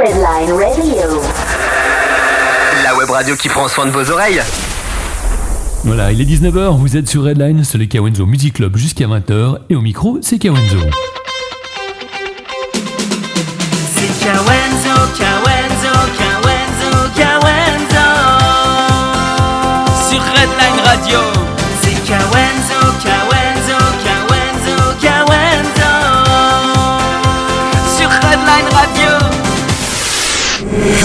Redline Radio. La web radio qui prend soin de vos oreilles. Voilà, il est 19h, vous êtes sur Redline, c'est le Kawenzo Music Club jusqu'à 20h, et au micro, c'est Kawenzo. C'est Kawenzo, Kawenzo, Kawenzo, Kawenzo. Sur Redline Radio.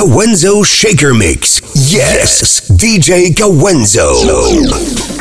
Kawenzo Shaker Mix. Yes, DJ Kawenzo.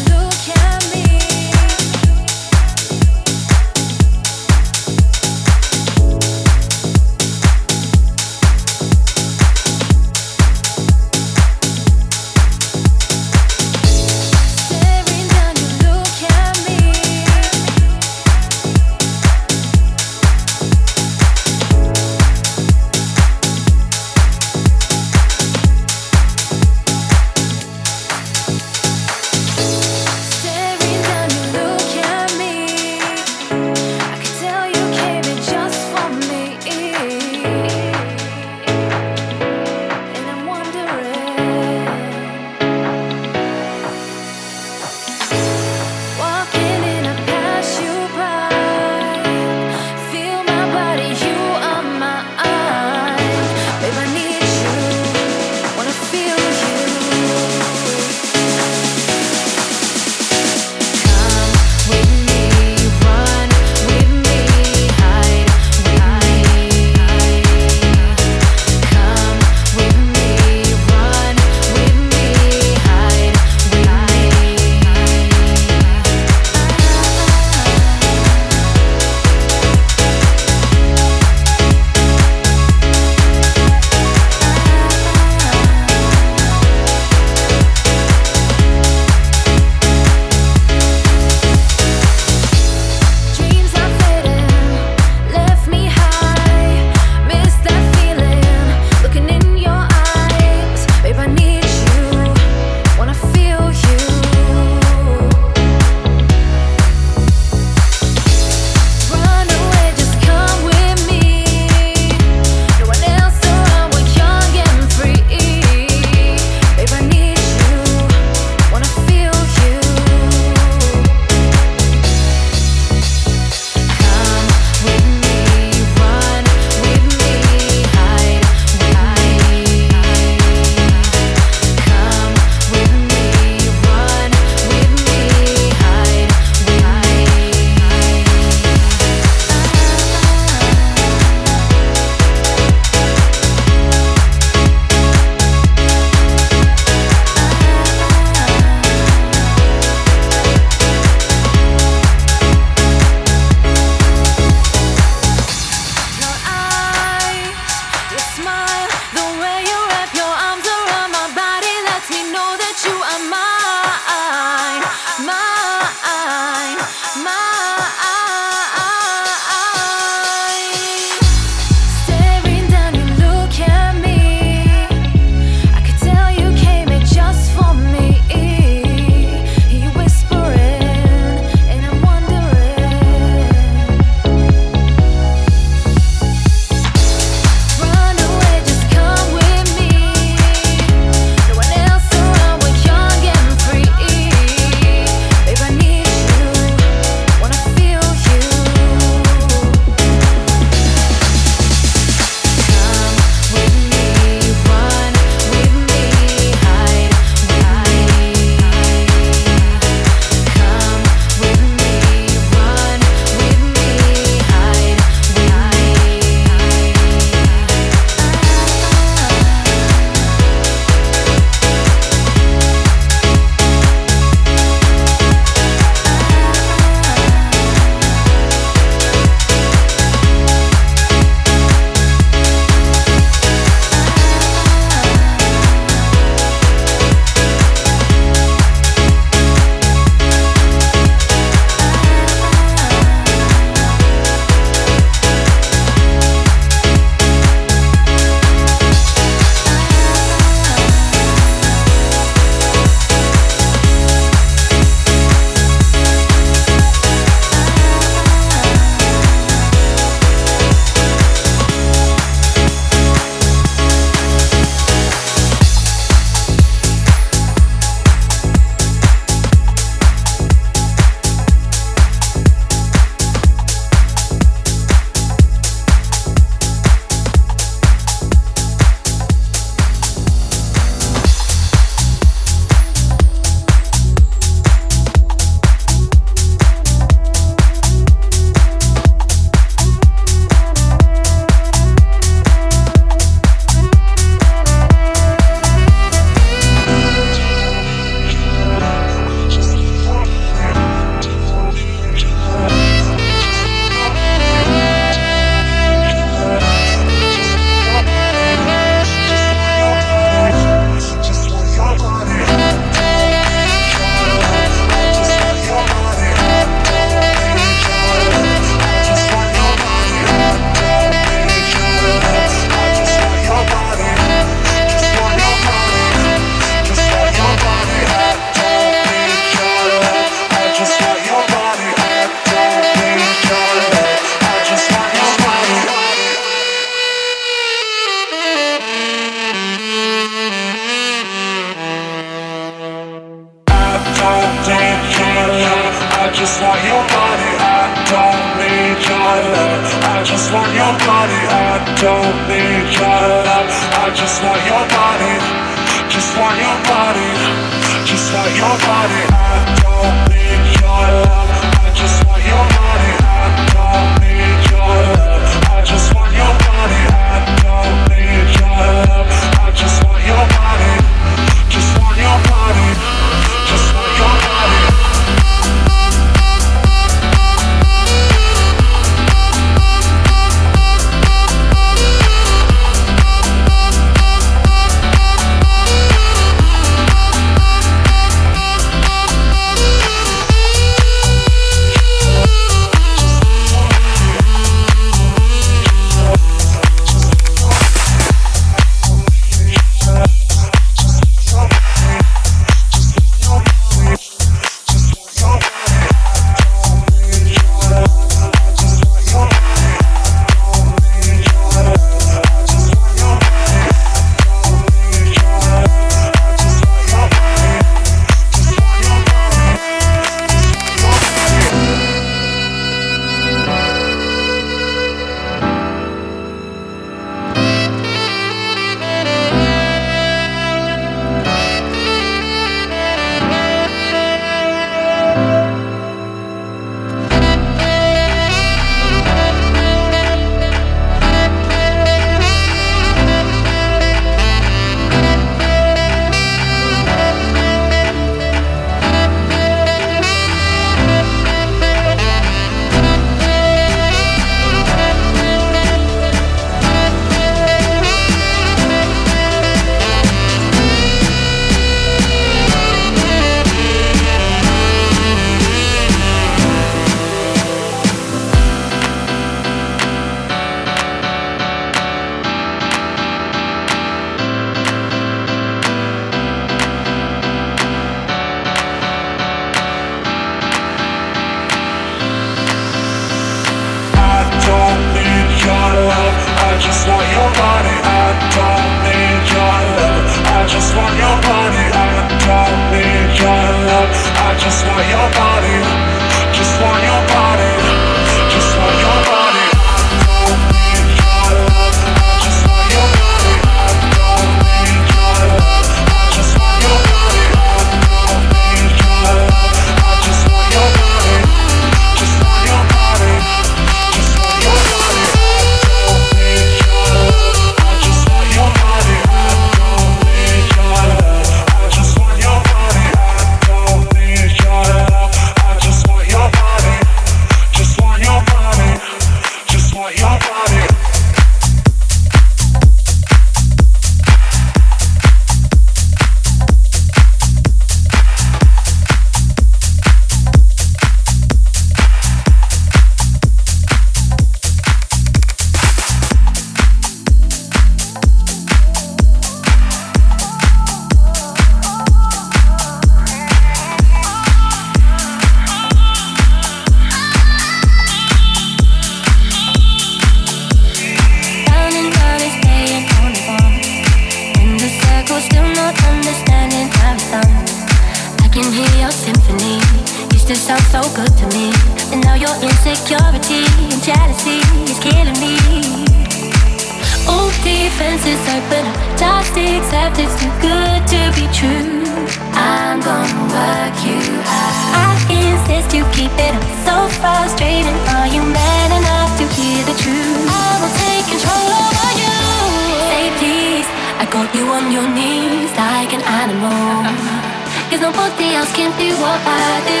Nobody else can do what I do.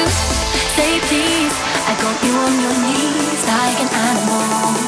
Say please, I got you on your knees like an animal.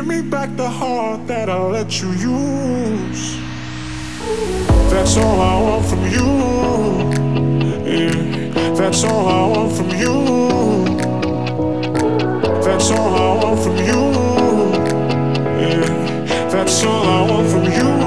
Give me back the heart that I let you use. That's all I want from you. Yeah. That's all I want from you. That's all I want from you. Yeah. That's all I want from you.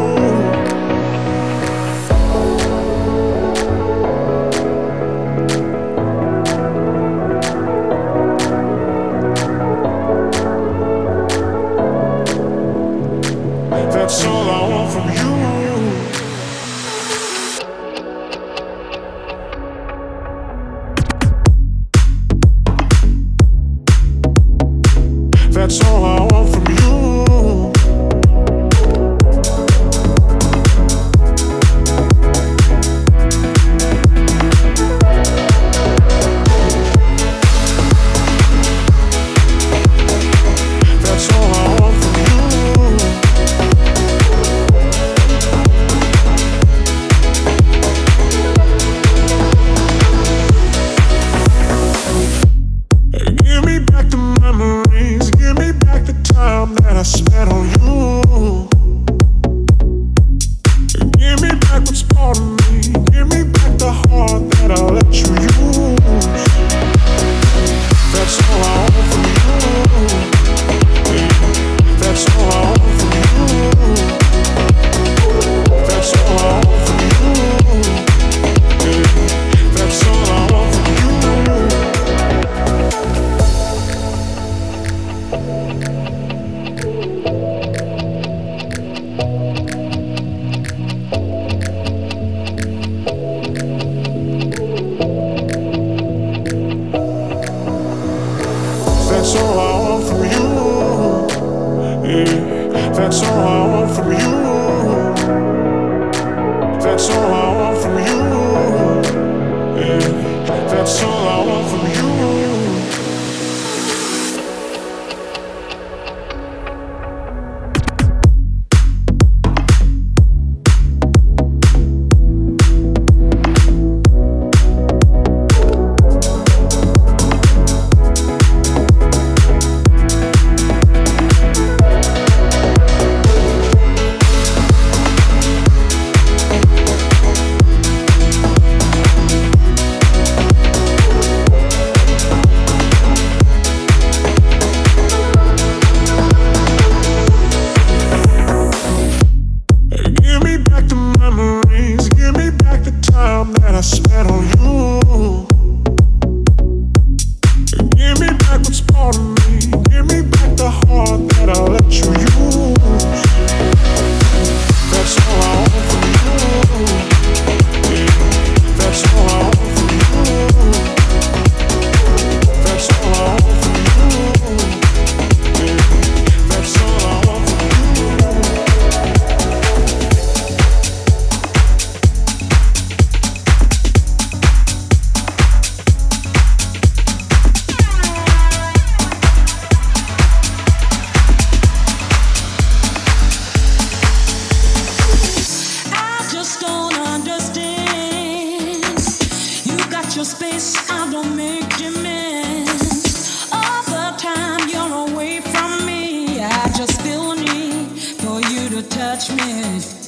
touch me.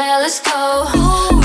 let's go. Ooh.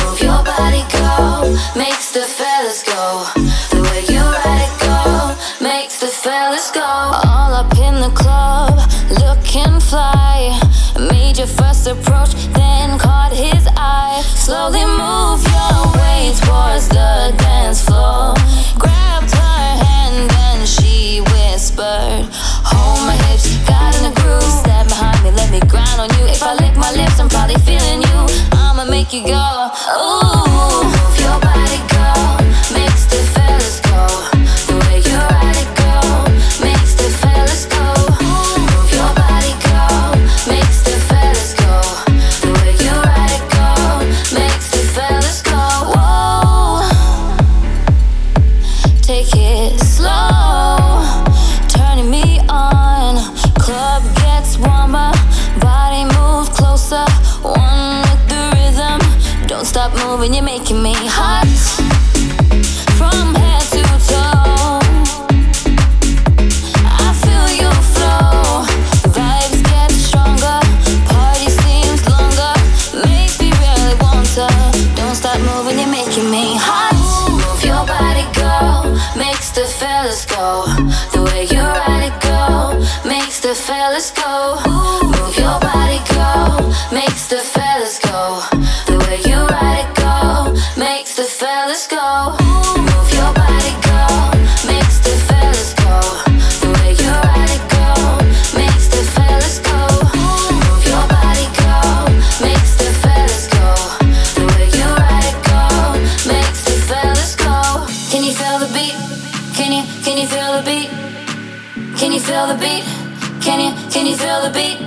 Can you can you feel the beat? Can you feel the beat? Can you can you feel the beat?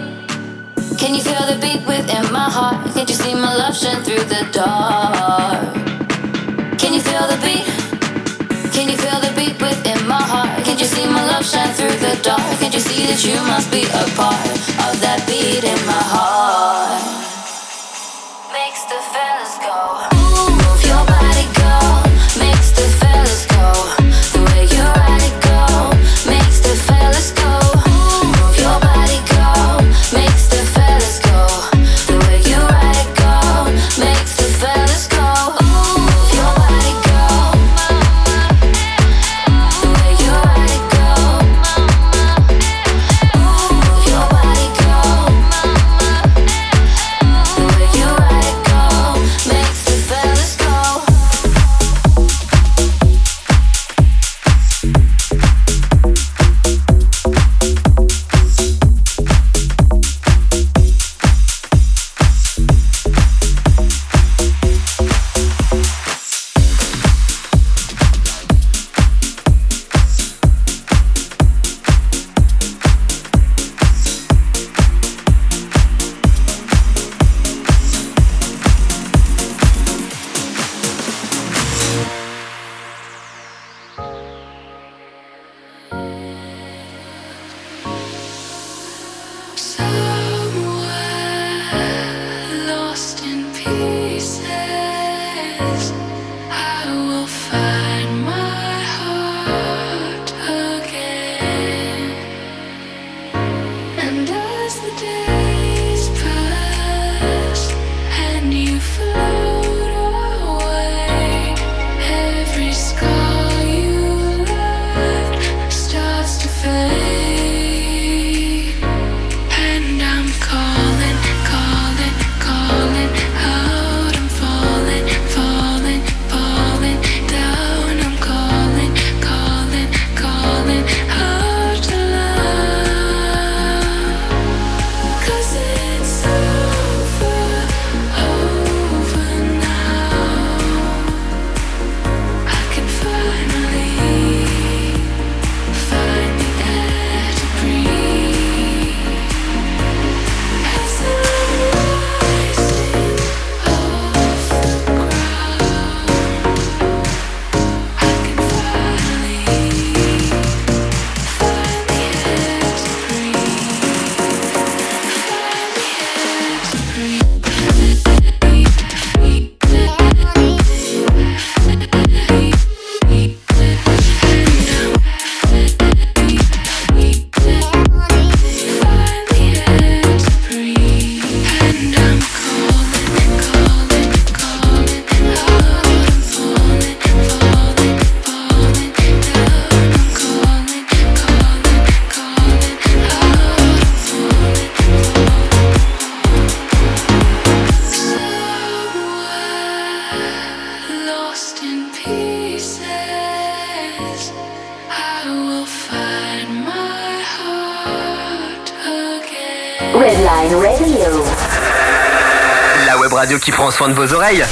Can you feel the beat within my heart? Can't you see my love shine through the dark? Can you feel the beat? Can you feel the beat within my heart? Can't you see my love shine through the dark? Can't you see that you must be a part of that beat in my heart? Soin de vos oreilles.